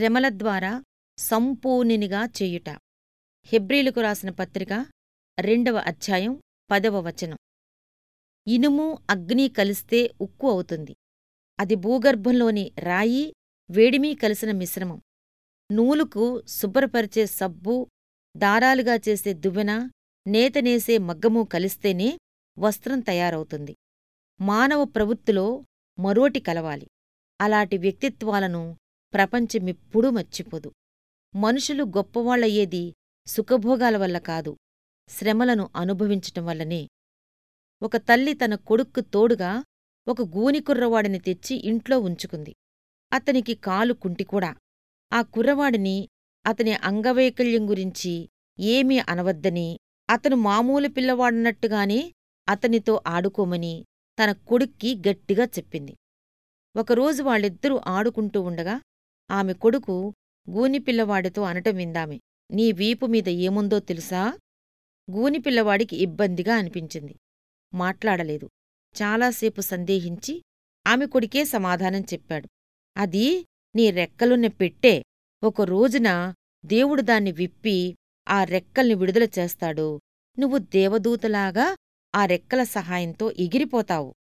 శ్రమల ద్వారా సంపూర్ణినిగా చేయుట. హెబ్రిలకు రాసిన పత్రిక రెండవ అధ్యాయం పదవ వచనం. ఇనుము అగ్ని కలిస్తే ఉక్కు అవుతుంది. అది భూగర్భంలోని రాయి వేడిమీ కలిసిన మిశ్రమం. నూలుకు శుభ్రపరిచే సబ్బు దారాలుగా చేసే దువ్వెన నేతనేసే మగ్గము కలిస్తేనే వస్త్రం తయారవుతుంది. మానవ ప్రవృత్తిలో మరోటి కలవాలి. అలాంటి వ్యక్తిత్వాలను ప్రపంచమిప్పుడూ మర్చిపోదు. మనుషులు గొప్పవాళ్ళయ్యేది సుఖభోగాల వల్ల కాదు. శ్రమలను అనుభవించటం వల్లనే. ఒక తల్లి తన కొడుక్కు తోడుగా ఒక గూనికుర్రవాడిని తెచ్చి ఇంట్లో ఉంచుకుంది. అతనికి కాలు కుంటికూడా ఆ కుర్రవాడిని అతని అంగవైకల్యం గురించి ఏమీ అనవద్దని అతను మామూలు పిల్లవాడన్నట్టుగానే అతనితో ఆడుకోమని తన కొడుక్కి గట్టిగా చెప్పింది. ఒకరోజు వాళ్ళిద్దరూ ఆడుకుంటూ ఉండగా ఆమె కొడుకు గూనిపిల్లవాడితో అనటం విందామె. నీ వీపు మీద ఏముందో తెలుసా? గూనిపిల్లవాడికి ఇబ్బందిగా అనిపించింది. మాట్లాడలేదు. చాలాసేపు సందేహించి ఆమె కొడుకే సమాధానం చెప్పాడు. అది నీ రెక్కలున్న పెట్టే. ఒక రోజున దేవుడు దాన్ని విప్పి ఆ రెక్కల్ని విడుదల చేస్తాడు. నువ్వు దేవదూతలాగా ఆ రెక్కల సహాయంతో ఎగిరిపోతావు.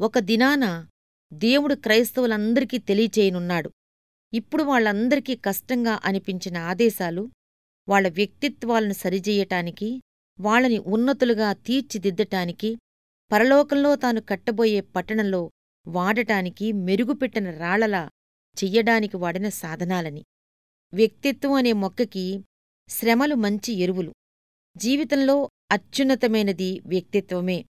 ఒక దినాన దేవుడు క్రైస్తవులందరికీ తెలియచేయనున్నాడు. ఇప్పుడు వాళ్ళందరికీ కష్టంగా అనిపించిన ఆదేశాలు వాళ్ళ వ్యక్తిత్వాలను సరిచెయ్యటానికి వాళ్ళని ఉన్నతులుగా తీర్చిదిద్దటానికి పరలోకంలో తాను కట్టబోయే పట్టణంలో వాడటానికి మెరుగుపెట్టిన రాళ్ళలా చెయ్యడానికి వాడిన సాధనాలని. వ్యక్తిత్వం అనే మొక్కకి శ్రమలు మంచి ఎరువులు. జీవితంలో అత్యున్నతమైనది వ్యక్తిత్వమే.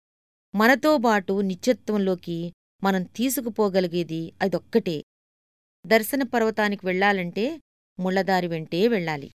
మనతోబాటు నిత్యత్వంలోకి మనం తీసుకుపోగలిగేది అదొక్కటే. దర్శన పర్వతానికి వెళ్ళాలంటే ముళ్ళదారి వెంటే వెళ్ళాలి.